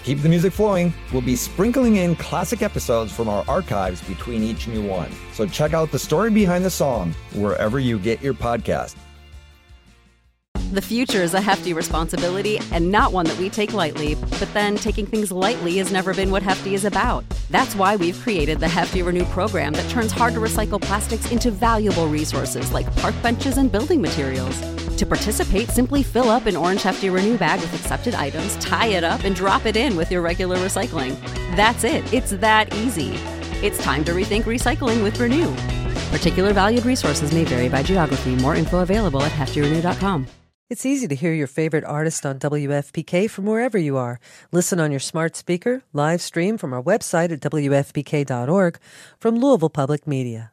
To keep the music flowing, we'll be sprinkling in classic episodes from our archives between each new one. So check out the story behind the song wherever you get your podcast. The future is a hefty responsibility and not one that we take lightly. But then taking things lightly has never been what Hefty is about. That's why we've created the Hefty Renew program that turns hard to recycle plastics into valuable resources like park benches and building materials. To participate, simply fill up an orange Hefty Renew bag with accepted items, tie it up, and drop it in with your regular recycling. That's it. It's that easy. It's time to rethink recycling with Renew. Particular valued resources may vary by geography. More info available at heftyrenew.com. It's easy to hear your favorite artist on WFPK from wherever you are. Listen on your smart speaker, live stream from our website at WFPK.org from Louisville Public Media.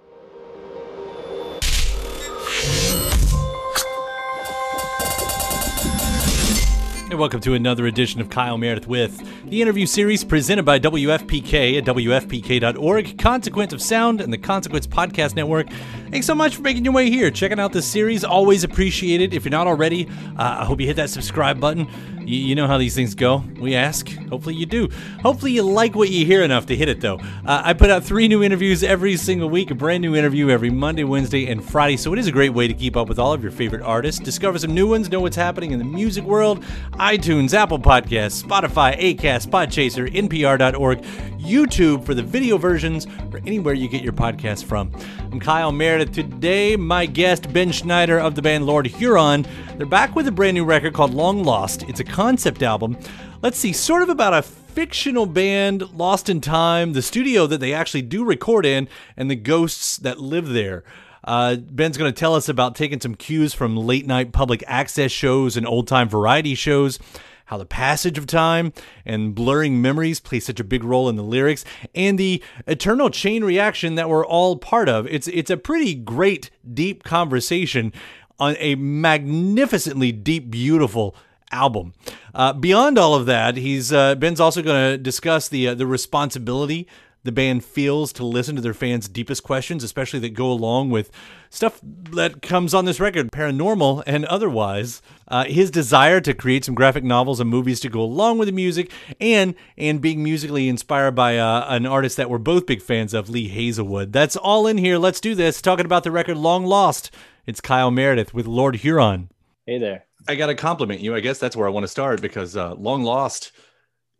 And welcome to another edition of Kyle Meredith with the interview series presented by WFPK at WFPK.org, Consequence of Sound, and the Consequence Podcast Network. Thanks so much for making your way here, checking out this series. Always appreciate it. If you're not already, uh, I hope you hit that subscribe button. You, you, know how these things go. We ask. Hopefully you do. Hopefully you like what you hear enough to hit it, though. Uh, I put out three new interviews every single week, a brand new interview every Monday, Wednesday, and Friday. So it is a great way to keep up with all of your favorite artists, discover some new ones, know what's happening in the music world. iTunes, Apple Podcasts, Spotify, Acast, Podchaser, NPR.org, YouTube for the video versions, or anywhere you get your podcasts from. I'm Kyle Meredith. Today, my guest, Ben Schneider of the band Lord Huron. They're back with a brand new record called Long Lost. It's a concept album. Let's see, sort of about a fictional band lost in time, the studio that they actually do record in, and the ghosts that live there. Uh, Ben's going to tell us about taking some cues from late night public access shows and old time variety shows how the passage of time and blurring memories play such a big role in the lyrics and the eternal chain reaction that we're all part of. It's it's a pretty great deep conversation on a magnificently deep beautiful album. Uh, beyond all of that, he's uh, Ben's also going to discuss the uh, the responsibility the band feels to listen to their fans' deepest questions, especially that go along with stuff that comes on this record, paranormal and otherwise. Uh, his desire to create some graphic novels and movies to go along with the music, and and being musically inspired by uh, an artist that we're both big fans of, Lee Hazlewood. That's all in here. Let's do this. Talking about the record "Long Lost." It's Kyle Meredith with Lord Huron. Hey there. I got to compliment you. I guess that's where I want to start because uh, "Long Lost."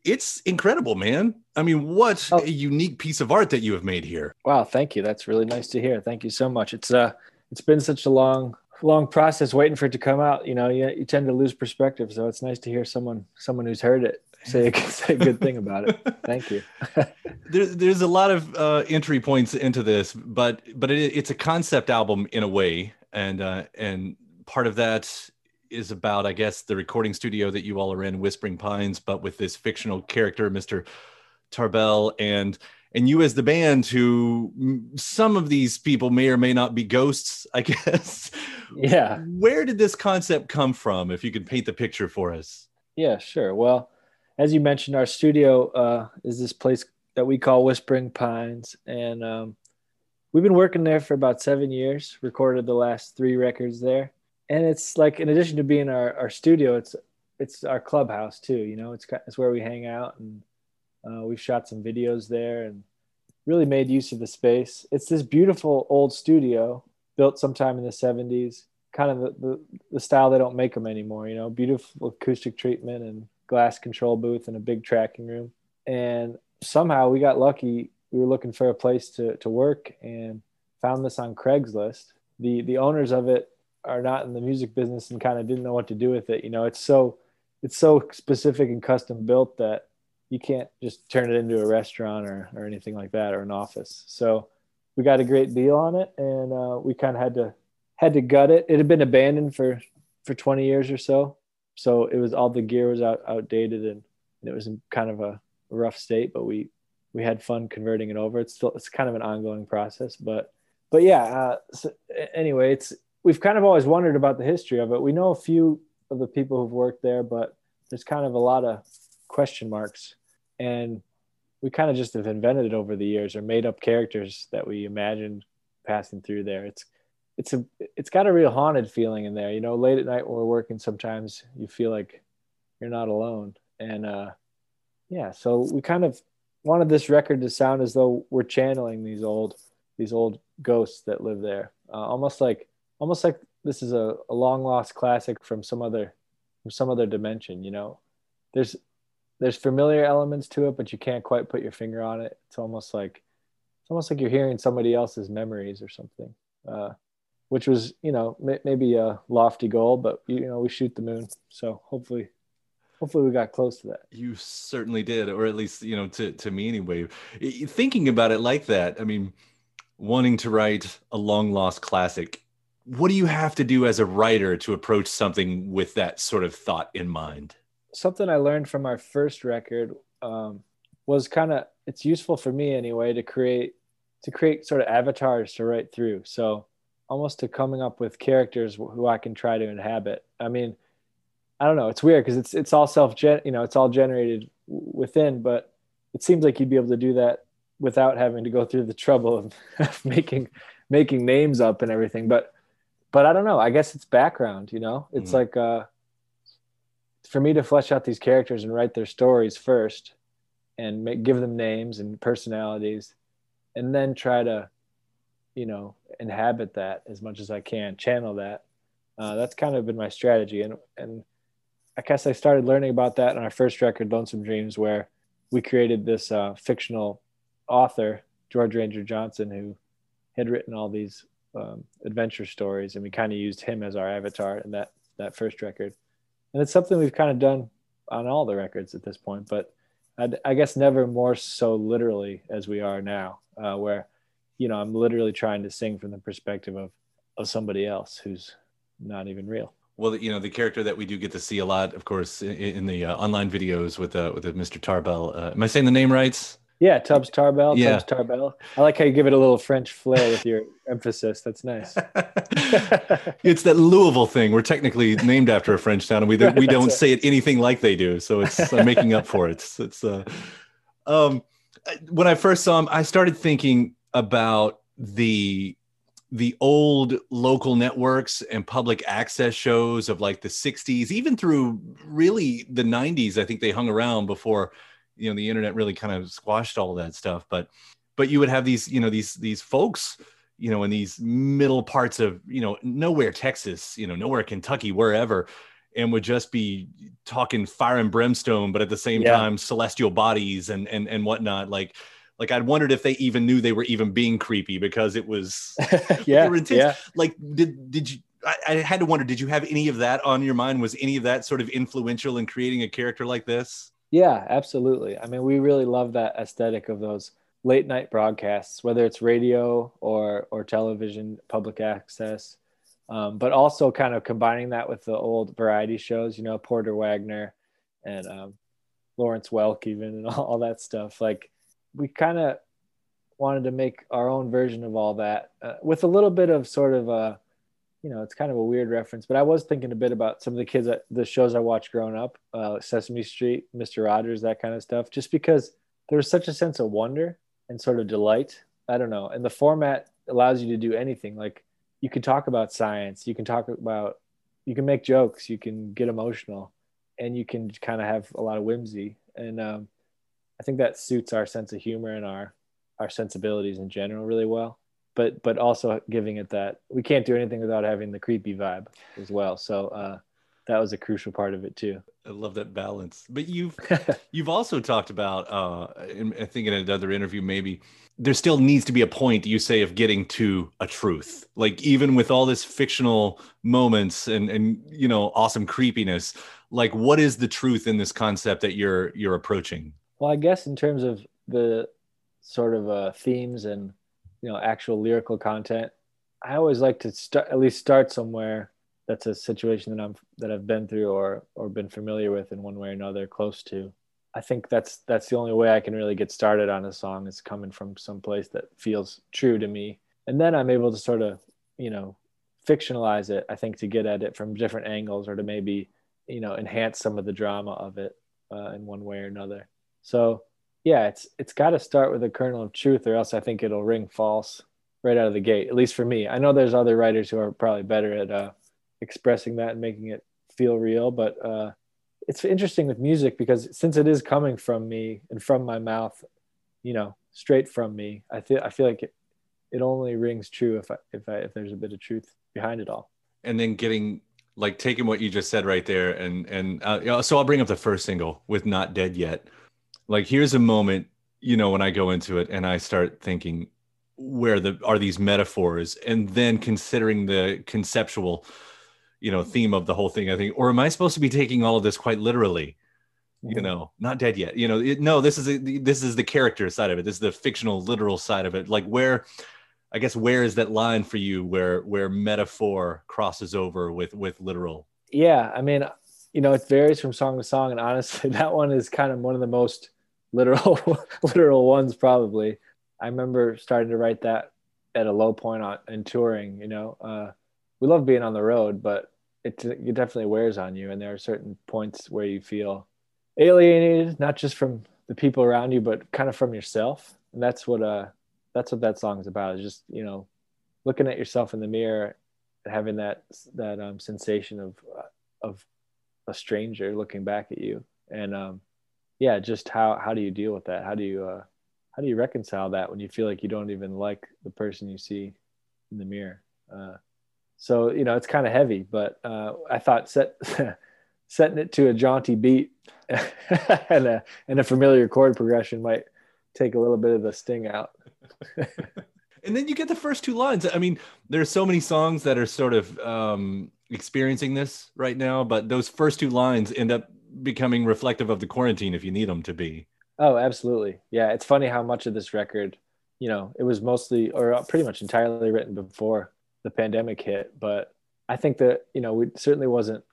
It's incredible, man. I mean, what oh. a unique piece of art that you have made here. Wow, thank you. That's really nice to hear. Thank you so much. It's uh it's been such a long long process waiting for it to come out. You know, you, you tend to lose perspective, so it's nice to hear someone someone who's heard it say a, say a good thing about it. Thank you. there's there's a lot of uh, entry points into this, but but it, it's a concept album in a way, and uh, and part of that is about, I guess, the recording studio that you all are in, Whispering Pines, but with this fictional character, Mr. Tarbell, and and you as the band, who some of these people may or may not be ghosts, I guess. Yeah. Where did this concept come from? If you could paint the picture for us. Yeah, sure. Well, as you mentioned, our studio uh, is this place that we call Whispering Pines, and um, we've been working there for about seven years. Recorded the last three records there and it's like in addition to being our, our studio it's it's our clubhouse too you know it's it's where we hang out and uh, we've shot some videos there and really made use of the space. It's this beautiful old studio built sometime in the 70s kind of the, the, the style they don't make them anymore you know beautiful acoustic treatment and glass control booth and a big tracking room. And somehow we got lucky we were looking for a place to, to work and found this on craigslist. The the owners of it are not in the music business and kind of didn't know what to do with it. You know, it's so it's so specific and custom built that you can't just turn it into a restaurant or, or anything like that or an office. So we got a great deal on it and uh, we kind of had to had to gut it. It had been abandoned for for 20 years or so. So it was all the gear was out, outdated and and it was in kind of a rough state, but we we had fun converting it over. It's still it's kind of an ongoing process, but but yeah. Uh, so anyway, it's we've kind of always wondered about the history of it. We know a few of the people who've worked there, but there's kind of a lot of question marks, and we kind of just have invented it over the years or made up characters that we imagined passing through there. It's it's a it's got a real haunted feeling in there. You know, late at night when we're working, sometimes you feel like you're not alone, and uh, yeah. So we kind of wanted this record to sound as though we're channeling these old these old ghosts that live there, uh, almost like almost like this is a, a long lost classic from some other from some other dimension. You know, there's there's familiar elements to it, but you can't quite put your finger on it. It's almost like it's almost like you're hearing somebody else's memories or something, uh, which was you know may, maybe a lofty goal, but you know we shoot the moon, so hopefully hopefully we got close to that you certainly did or at least you know to, to me anyway thinking about it like that i mean wanting to write a long lost classic what do you have to do as a writer to approach something with that sort of thought in mind something I learned from our first record um, was kind of it's useful for me anyway to create to create sort of avatars to write through. So almost to coming up with characters who I can try to inhabit. I mean, I don't know. It's weird because it's it's all self gen you know it's all generated within, but it seems like you'd be able to do that without having to go through the trouble of, of making making names up and everything. But but I don't know. I guess it's background. You know, it's mm-hmm. like uh, for me to flesh out these characters and write their stories first and make, give them names and personalities and then try to you know inhabit that as much as i can channel that uh, that's kind of been my strategy and and i guess i started learning about that on our first record lonesome dreams where we created this uh, fictional author george ranger johnson who had written all these um, adventure stories and we kind of used him as our avatar in that that first record. And it's something we've kind of done on all the records at this point but I'd, i guess never more so literally as we are now uh, where you know i'm literally trying to sing from the perspective of of somebody else who's not even real. Well you know the character that we do get to see a lot of course in, in the uh, online videos with uh, with mr tarbell uh, am i saying the name right yeah, Tubbs Tarbell. Yeah. Tubbs Tarbell. I like how you give it a little French flair with your emphasis. That's nice. it's that Louisville thing. We're technically named after a French town, and we we don't say it anything like they do. So it's I'm making up for it. It's, it's uh, um, when I first saw him, I started thinking about the the old local networks and public access shows of like the 60s even through really the 90s i think they hung around before you know the internet really kind of squashed all of that stuff but but you would have these you know these these folks you know in these middle parts of you know nowhere texas you know nowhere kentucky wherever and would just be talking fire and brimstone but at the same yeah. time celestial bodies and and and whatnot like like I'd wondered if they even knew they were even being creepy because it was yeah, yeah. Like did did you I, I, had to wonder, did you have any of that on your mind? Was any of that sort of influential in creating a character like this? Yeah, absolutely. I mean, we really love that aesthetic of those late night broadcasts, whether it's radio or or television, public access, um, but also kind of combining that with the old variety shows, you know, Porter Wagoner and um, Lawrence Welk, even and all, all that stuff. Like we kind of wanted to make our own version of all that uh, with a little bit of sort of a you know, it's kind of a weird reference, but I was thinking a bit about some of the kids that the shows I watched growing up, uh, Sesame Street, Mr. Rogers, that kind of stuff, just because there was such a sense of wonder and sort of delight. I don't know. And the format allows you to do anything. Like you can talk about science, you can talk about, you can make jokes, you can get emotional, and you can kind of have a lot of whimsy. And um, I think that suits our sense of humor and our our sensibilities in general really well but but also giving it that we can't do anything without having the creepy vibe as well. So uh, that was a crucial part of it too. I love that balance. But you've you've also talked about, uh, in, I think in another interview, maybe there still needs to be a point you say of getting to a truth. Like even with all this fictional moments and and you know awesome creepiness, like what is the truth in this concept that you're you're approaching? Well, I guess in terms of the sort of uh, themes and you know actual lyrical content i always like to start at least start somewhere that's a situation that i'm that i've been through or or been familiar with in one way or another close to I think that's that's the only way I can really get started on a song is coming from some place that feels true to me, and then I'm able to sort of you know fictionalize it. I think to get at it from different angles or to maybe you know enhance some of the drama of it uh, in one way or another. So yeah, it's it's got to start with a kernel of truth, or else I think it'll ring false right out of the gate. At least for me, I know there's other writers who are probably better at uh, expressing that and making it feel real, but uh, it's interesting with music because since it is coming from me and from my mouth, you know, straight from me, I feel I feel like it, it only rings true if I, if I, if there's a bit of truth behind it all. And then getting like taking what you just said right there, and and uh, so I'll bring up the first single with "Not Dead Yet." Like here's a moment, you know, when I go into it and I start thinking, where the are these metaphors, and then considering the conceptual you know theme of the whole thing i think or am i supposed to be taking all of this quite literally? You mm-hmm. know not dead yet. You know it, no this is a, this is the character side of it. This is the fictional literal side of it. Like where i guess where is that line for you where where metaphor crosses over with with literal? Yeah i mean you know it varies from song to song and honestly that one is kind of one of the most literal literal ones probably i remember starting to write that at a low point on in touring you know uh we love being on the road, but it, it definitely wears on you. And there are certain points where you feel alienated, not just from the people around you, but kind of from yourself. And that's what, uh, that's what that song is about is just, you know, looking at yourself in the mirror and having that, that, um, sensation of, of a stranger looking back at you. And, um, yeah, just how, how do you deal with that? How do you, uh, how do you reconcile that when you feel like you don't even like the person you see in the mirror? Uh, so you know it's kind of heavy but uh, i thought set setting it to a jaunty beat and a and a familiar chord progression might take a little bit of the sting out and then you get the first two lines i mean there's so many songs that are sort of um, experiencing this right now but those first two lines end up becoming reflective of the quarantine if you need them to be oh absolutely yeah it's funny how much of this record you know it was mostly or pretty much entirely written before the pandemic hit. But I think that you know we certainly wasn't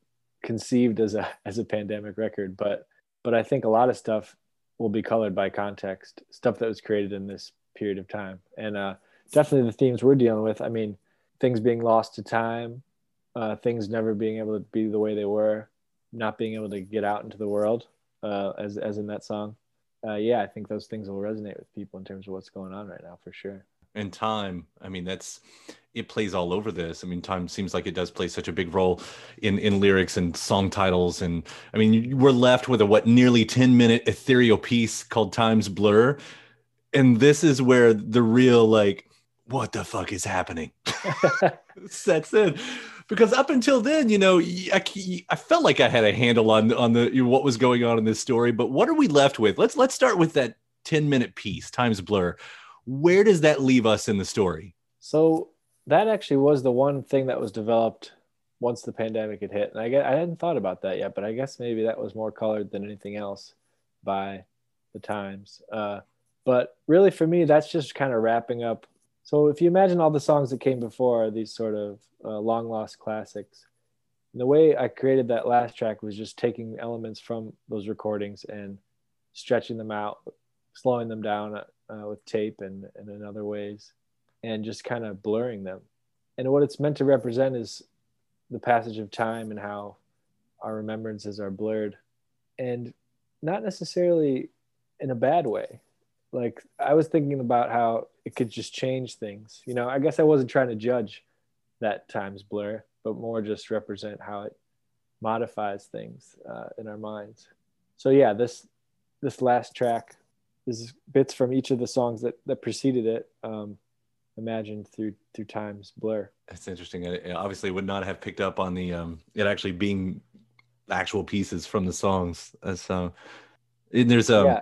conceived as a as a pandemic record, but but I think a lot of stuff will be colored by context, stuff that was created in this period of time, and uh, definitely the themes we're dealing with. I mean, things being lost to time, uh, things never being able to be the way they were, not being able to get out into the world, uh, as as in that song. Uh, yeah, I think those things will resonate with people in terms of what's going on right now for sure. And time i mean that's it plays all over this. I mean time seems like it does play such a big role in in lyrics and song titles. And i mean we're left with a what nearly 10 minute ethereal piece called times blur. And this is where the real like what the fuck is happening? Sets in because up until then you know I, I felt like i had a handle on on the you know, what was going on in this story but what are we left with let's let's start with that 10 minute piece times blur where does that leave us in the story? So that actually was the one thing that was developed once the pandemic had hit, and I get, I hadn't thought about that yet, but I guess maybe that was more colored than anything else by the times. Uh, but really, for me, that's just kind of wrapping up. So if you imagine all the songs that came before, these sort of uh, long lost classics, the way I created that last track was just taking elements from those recordings and stretching them out, slowing them down uh, with tape and, and in other ways, and just kind of blurring them. And what it's meant to represent is the passage of time and how our remembrances are blurred, and not necessarily in a bad way. Like I was thinking about how it could just change things. You know, I guess I wasn't trying to judge that time's blur, but more just represent how it modifies things uh, in our minds. So yeah, this this last track is bits from each of the songs that that preceded it um, imagined through through time's blur that's interesting I, obviously would not have picked up on the um it actually being actual pieces from the songs as uh there's a um, yeah.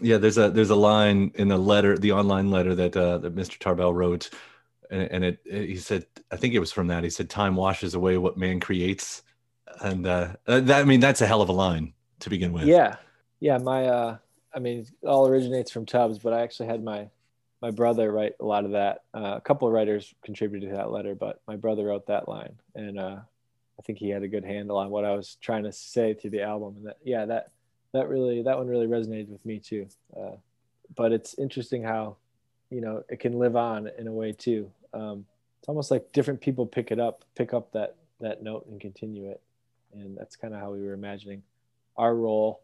Yeah there's a there's a line in the letter the online letter that uh that mr tarbell wrote and, and it, it he said i think it was from that he said time washes away what man creates and uh that i mean that's a hell of a line to begin with yeah yeah my uh I mean, all originates from Tubbs, but I actually had my my brother write a lot of that. Uh, a couple of writers contributed to that letter, but my brother wrote that line, and uh, I think he had a good handle on what I was trying to say through the album. And that, yeah, that that really that one really resonated with me too. Uh, but it's interesting how you know it can live on in a way too. Um, it's almost like different people pick it up, pick up that that note and continue it, and that's kind of how we were imagining our role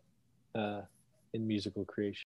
uh, in musical creation.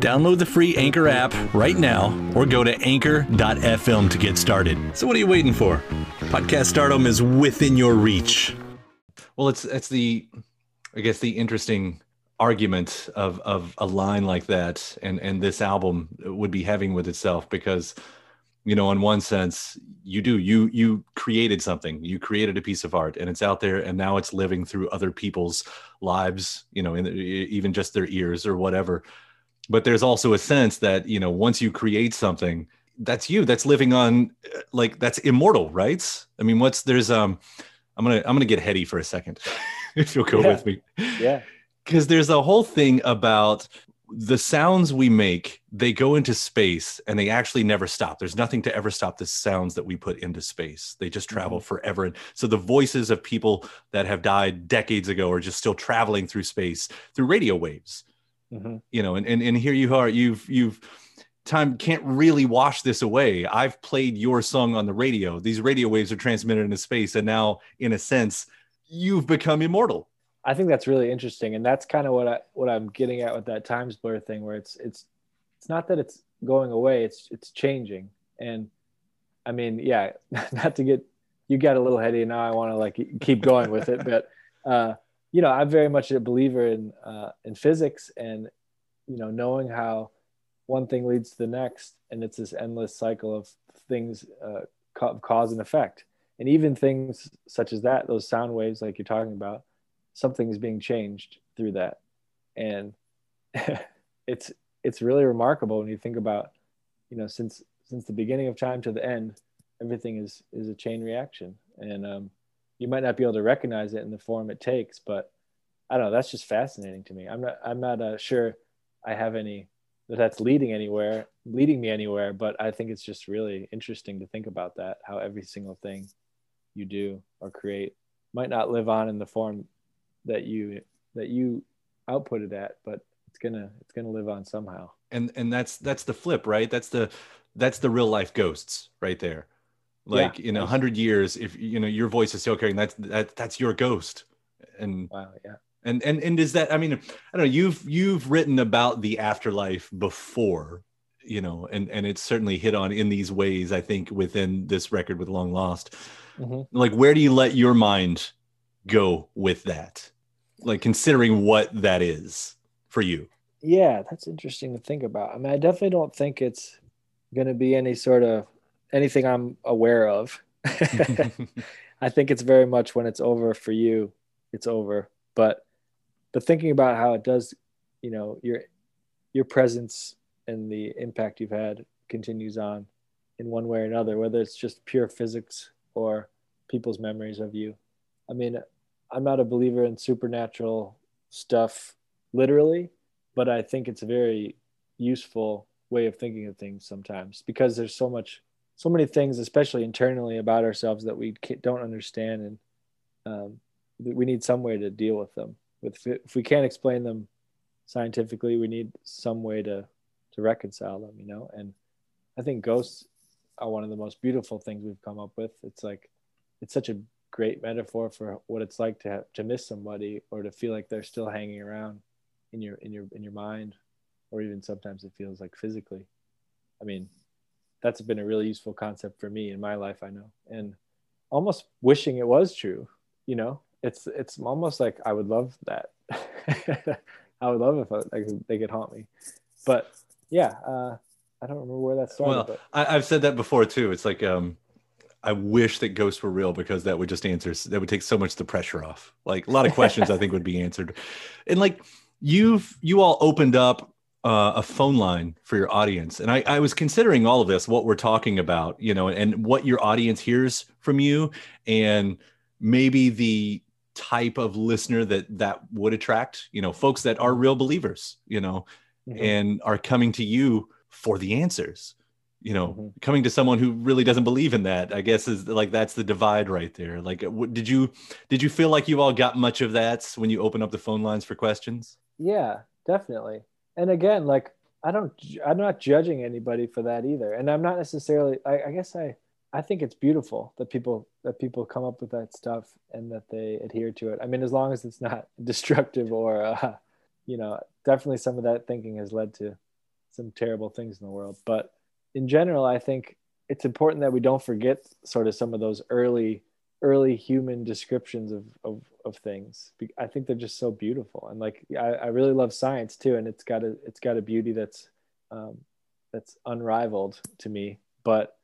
Download the free Anchor app right now or go to anchor.fm to get started. So, what are you waiting for? Podcast stardom is within your reach. Well, it's it's the, I guess, the interesting argument of of a line like that and and this album would be having with itself because you know in one sense you do you you created something you created a piece of art and it's out there and now it's living through other people's lives you know in even just their ears or whatever but there's also a sense that you know once you create something that's you that's living on like that's immortal right? I mean what's there's um i'm gonna i'm gonna get heady for a second if you'll go Yeah. with me. Yeah, because there's a whole thing about the sounds we make they go into space and they actually never stop. There's nothing to ever stop the sounds that we put into space. They just travel forever. And so the voices of people that have died decades ago are just still traveling through space through radio waves Mhm. you know and, and and here you are you've you've time can't really wash this away. I've played your song on the radio. These radio waves are transmitted into space and now in a sense you've become immortal. I think that's really interesting, and that's kind of what I what I'm getting at with that times blur thing, where it's it's it's not that it's going away, it's it's changing, and I mean, yeah, not to get you got a little heady, and now I want to like keep going with it, but uh, you know, I'm very much a believer in uh, in physics, and you know, knowing how one thing leads to the next, and it's this endless cycle of things uh, ca- cause and effect, and even things such as that, those sound waves, like you're talking about something is being changed through that. And it's it's really remarkable when you think about you know since since the beginning of time to the end everything is is a chain reaction. And um, you might not be able to recognize it in the form it takes but i don't know that's just fascinating to me. I'm not i'm not uh, sure i have any that that's leading anywhere leading me anywhere but i think it's just really interesting to think about that how every single thing you do or create might not live on in the form that you that you output it at but it's gonna it's gonna live on somehow. And and that's that's the flip right? That's the that's the real life ghosts right there like in a hundred years if you know your voice is still carrying that's that, that's your ghost. And wow yeah. and and and is that i mean i don't know you've you've written about the afterlife before you know and and it's certainly hit on in these ways i think within this record with long lost. Mhm. like where do you let your mind go with that? Like considering what that is for you. Yeah that's interesting to think about. I mean i definitely don't think it's gonna be any sort of anything i'm aware of. I think it's very much when it's over for you it's over. But but thinking about how it does you know your your presence and the impact you've had continues on in one way or another whether it's just pure physics or people's memories of you. I mean i'm not a believer in supernatural stuff literally but i think it's a very useful way of thinking of things sometimes because there's so much so many things especially internally about ourselves that we don't understand and um, we need some way to deal with them. With if we can't explain them scientifically we need some way to to reconcile them you know? And i think ghosts are one of the most beautiful things we've come up with. It's like it's such a great metaphor for what it's like to have, to miss somebody or to feel like they're still hanging around in your in your in your mind or even sometimes it feels like physically. I mean that's been a really useful concept for me in my life i know and almost wishing it was true you know it's it's almost like i would love that i would love if I, like they could haunt me but yeah uh I don't remember where that started. Well, but I, I've said that before too. It's like um, I wish that ghosts were real because that would just answer. That would take so much the pressure off. Like a lot of questions, I think would be answered. And like you've you all opened up uh, a phone line for your audience, and I, I was considering all of this, what we're talking about, you know, and what your audience hears from you, and maybe the type of listener that that would attract, you know, folks that are real believers, you know, Mhm. and are coming to you for the answers you know Mhm. coming to someone who really doesn't believe in that i guess is like that's the divide right there like what, did you did you feel like you all got much of that when you open up the phone lines for questions Yeah, definitely. And again, like I don't, I'm not judging anybody for that either. And I'm not necessarily. I, I guess I, I think it's beautiful that people that people come up with that stuff and that they adhere to it. I mean, as long as it's not destructive or, uh, you know, definitely some of that thinking has led to some terrible things in the world. But in general, I think it's important that we don't forget sort of some of those early early human descriptions of, of, of things. I think they're just so beautiful. And like, I, I really love science too. And it's got a, it's got a beauty that's, um, that's unrivaled to me. But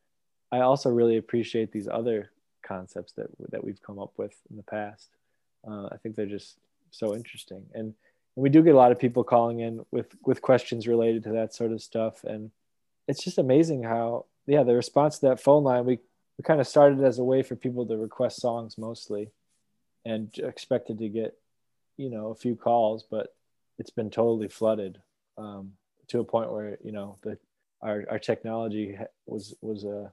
I also really appreciate these other concepts that, that we've come up with in the past. Uh, I think they're just so interesting. And, we do get a lot of people calling in with, with questions related to that sort of stuff. And it's just amazing how, yeah, the response to that phone line, we, we kind of started as a way for people to request songs mostly and expected to get you know a few calls but it's been totally flooded um, to a point where you know the our, our technology was was uh,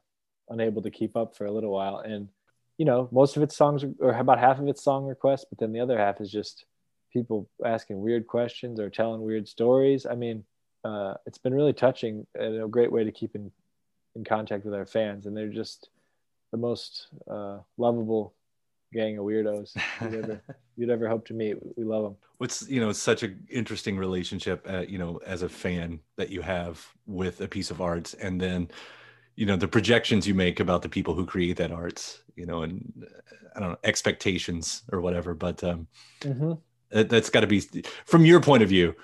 unable to keep up for a little while. And you know most of its songs or about half of its song requests but then the other half is just people asking weird questions or telling weird stories. I mean uh, it's been really touching and a great way to keep in in contact with our fans. And they're just the most uh, lovable gang of weirdos you'd ever, you'd ever hope to meet. We love them. what's you know such an interesting relationship uh, you know as a fan that you have with a piece of art and then you know the projections you make about the people who create that art you know and uh, i don't know expectations or whatever but um Mm-hmm. that, that's got to be from your point of view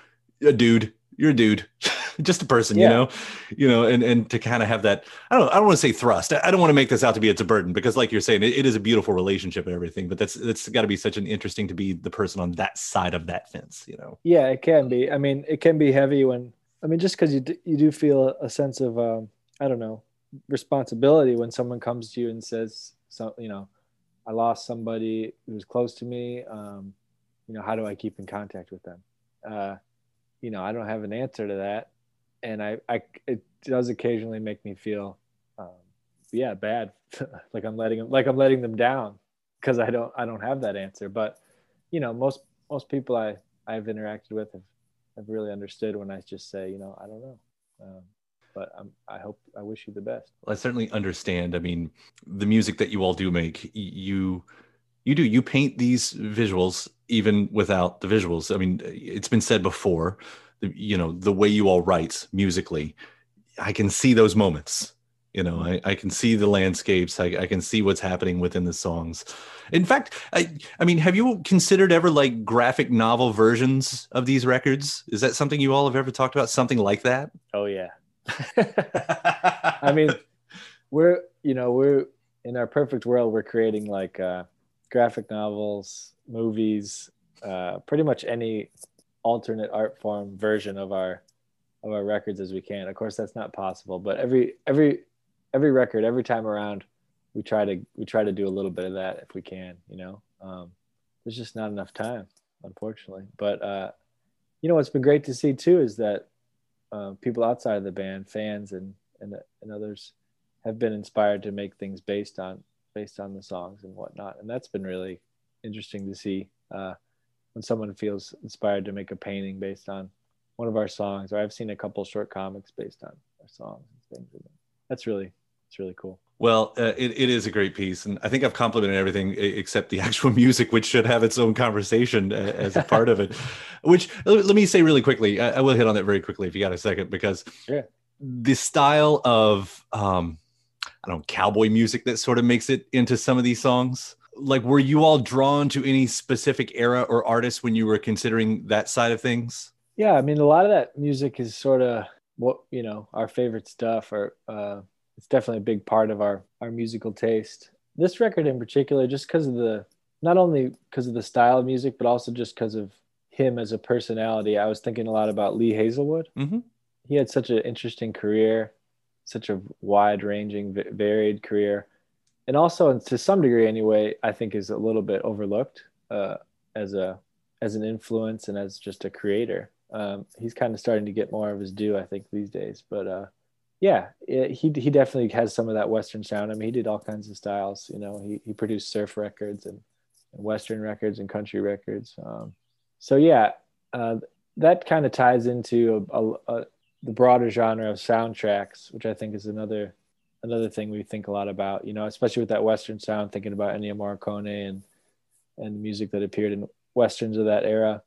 a dude you're a dude just a person you know you know and and to kind of have that i don't i don't want to say thrust i I don't want to make this out to be it's a burden because like you're saying it, it is a beautiful relationship and everything but that's that's got to be such an interesting to be the person on that side of that fence you know Yeah, it can be. I mean, it can be heavy when I mean, just because you d- you do feel a sense of um, I don't know responsibility when someone comes to you and says, so you know, I lost somebody who was close to me. Um, you know, how do I keep in contact with them? Uh, you know, I don't have an answer to that, and I, I it does occasionally make me feel, um, yeah, bad, like I'm letting them, like I'm letting them down because I don't, I don't have that answer. But you know, most most people I I've interacted with have, have really understood when I just say, you know, I don't know. Um, but I'm, I hope, I wish you the best. I certainly understand. I mean, the music that you all do make, you you do you paint these visuals even without the visuals. I mean, it's been said before, the- you know, the way you all write musically, I can see those moments. You know, I, I can see the landscapes. I, I can see what's happening within the songs. In fact, I, I mean, have you considered ever like graphic novel versions of these records? Is that something you all have ever talked about? Something like that? Oh yeah. I mean, we're, you know, we're in our perfect world, we're creating like uh, graphic novels, movies, uh, pretty much any alternate art form version of our of our records as we can. Of course, that's not possible, but every every every record, every time around, we try to we try to do a little bit of that if we can. You know, um, there's just not enough time, unfortunately. But uh, you know, what's been great to see too is that uh, people outside of the band, fans and, and and others, have been inspired to make things based on based on the songs and whatnot, and that's been really interesting to see uh, when someone feels inspired to make a painting based on one of our songs, or I've seen a couple short comics based on our songs and things. That's really it's really cool. Well, uh, it, it is a great piece, and I think I've complimented everything except the actual music, which should have its own conversation uh, as a part of it. Which let let me say really quickly, I, I will hit on that very quickly if you got a second, because Yeah. the style of um, I don't know cowboy music that sort of makes it into some of these songs. Like, were you all drawn to any specific era or artist when you were considering that side of things? Yeah, I mean, a lot of that music is sort of what you know our favorite stuff or uh, it's definitely a big part of our our musical taste this record in particular just because of the not only because of the style of music but also just because of him as a personality i was thinking a lot about lee hazlewood mm-hmm. he had such an interesting career such a wide ranging varied career and also to some degree anyway i think is a little bit overlooked uh, as a as an influence and as just a creator um, he's kind of starting to get more of his due, I think, these days. But uh, yeah, it, he he definitely has some of that Western sound. I mean, he did all kinds of styles. You know, he he produced surf records and, and Western records and country records. Um, so yeah, uh, that kind of ties into a, a, a, the broader genre of soundtracks, which I think is another another thing we think a lot about. You know, especially with that Western sound, thinking about Ennio Morricone and and the music that appeared in westerns of that era.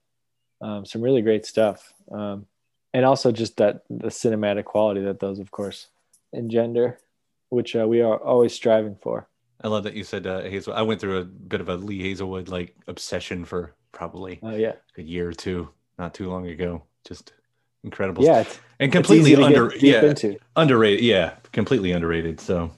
Um, some really great stuff. Um, and also just that the cinematic quality that those of course engender which uh, we are always striving for. I love that you said uh, hazel i went through a bit of a lee hazlewood like obsession for probably oh yeah. a year or two not too long ago just incredible yeah and completely under yeah into. underrated yeah completely underrated so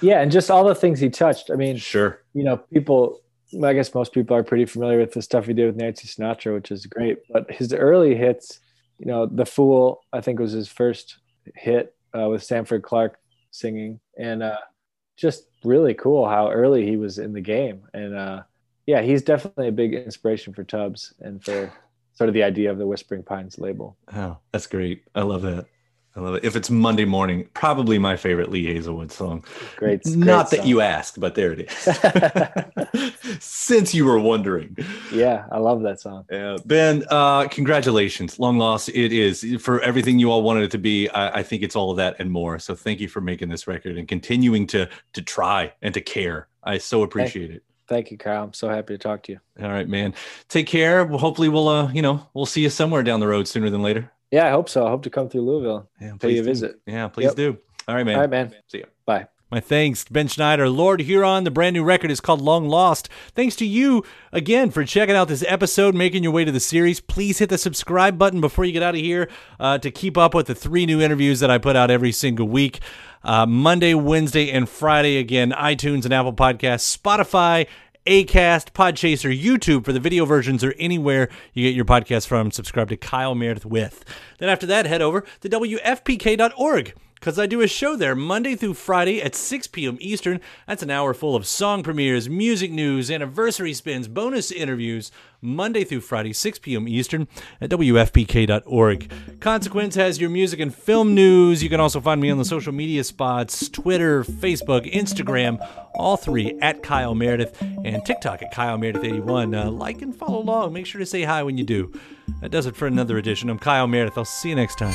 yeah and just all the things he touched i mean sure you know people I guess most people are pretty familiar with the stuff he did with Nancy Sinatra, which is great. But his early hits, you know, "The Fool," I think was his first hit uh, with Sanford Clark singing, and uh, just really cool how early he was in the game. And uh, yeah, he's definitely a big inspiration for Tubbs and for sort of the idea of the Whispering Pines label. Oh, that's great! I love that. I love it. If it's Monday morning, probably my favorite Lee Hazlewood song. Great. great Not song. that you asked, but there it is. Since you were wondering. Yeah, I love that song. Yeah. Ben, uh, congratulations. Long lost. It is for everything you all wanted it to be. I, I, think it's all of that and more. So thank you for making this record and continuing to to try and to care. I so appreciate thank, it. Thank you, Kyle. I'm so happy to talk to you. All right, man. Take care. Well, hopefully we'll uh, you know, we'll see you somewhere down the road sooner than later. Yeah, I hope so. I hope to come through Louisville. Yeah, pay you a visit. Yeah, please yep. do. All right, man. All right, man. See you. Bye. My thanks Ben Schneider, Lord Huron. The brand new record is called Long Lost. Thanks to you again for checking out this episode, making your way to the series. Please hit the subscribe button before you get out of here uh, to keep up with the three new interviews that I put out every single week. Uh, Monday, Wednesday, and Friday. Again, iTunes and Apple Podcasts, Spotify, Acast, Podchaser, YouTube for the video versions, or anywhere you get your podcast from. Subscribe to Kyle Meredith with. Then after that, head over to WFPK.org because I do a show there Monday through Friday at 6 p.m. Eastern. That's an hour full of song premieres, music news, anniversary spins, bonus interviews, Monday through Friday, 6 p.m. Eastern at WFPK.org. Consequence has your music and film news. You can also find me on the social media spots Twitter, Facebook, Instagram, all three at Kyle Meredith, and TikTok at Kyle Meredith81. Uh, like and follow along. Make sure to say hi when you do. That does it for another edition. I'm Kyle Meredith. I'll see you next time.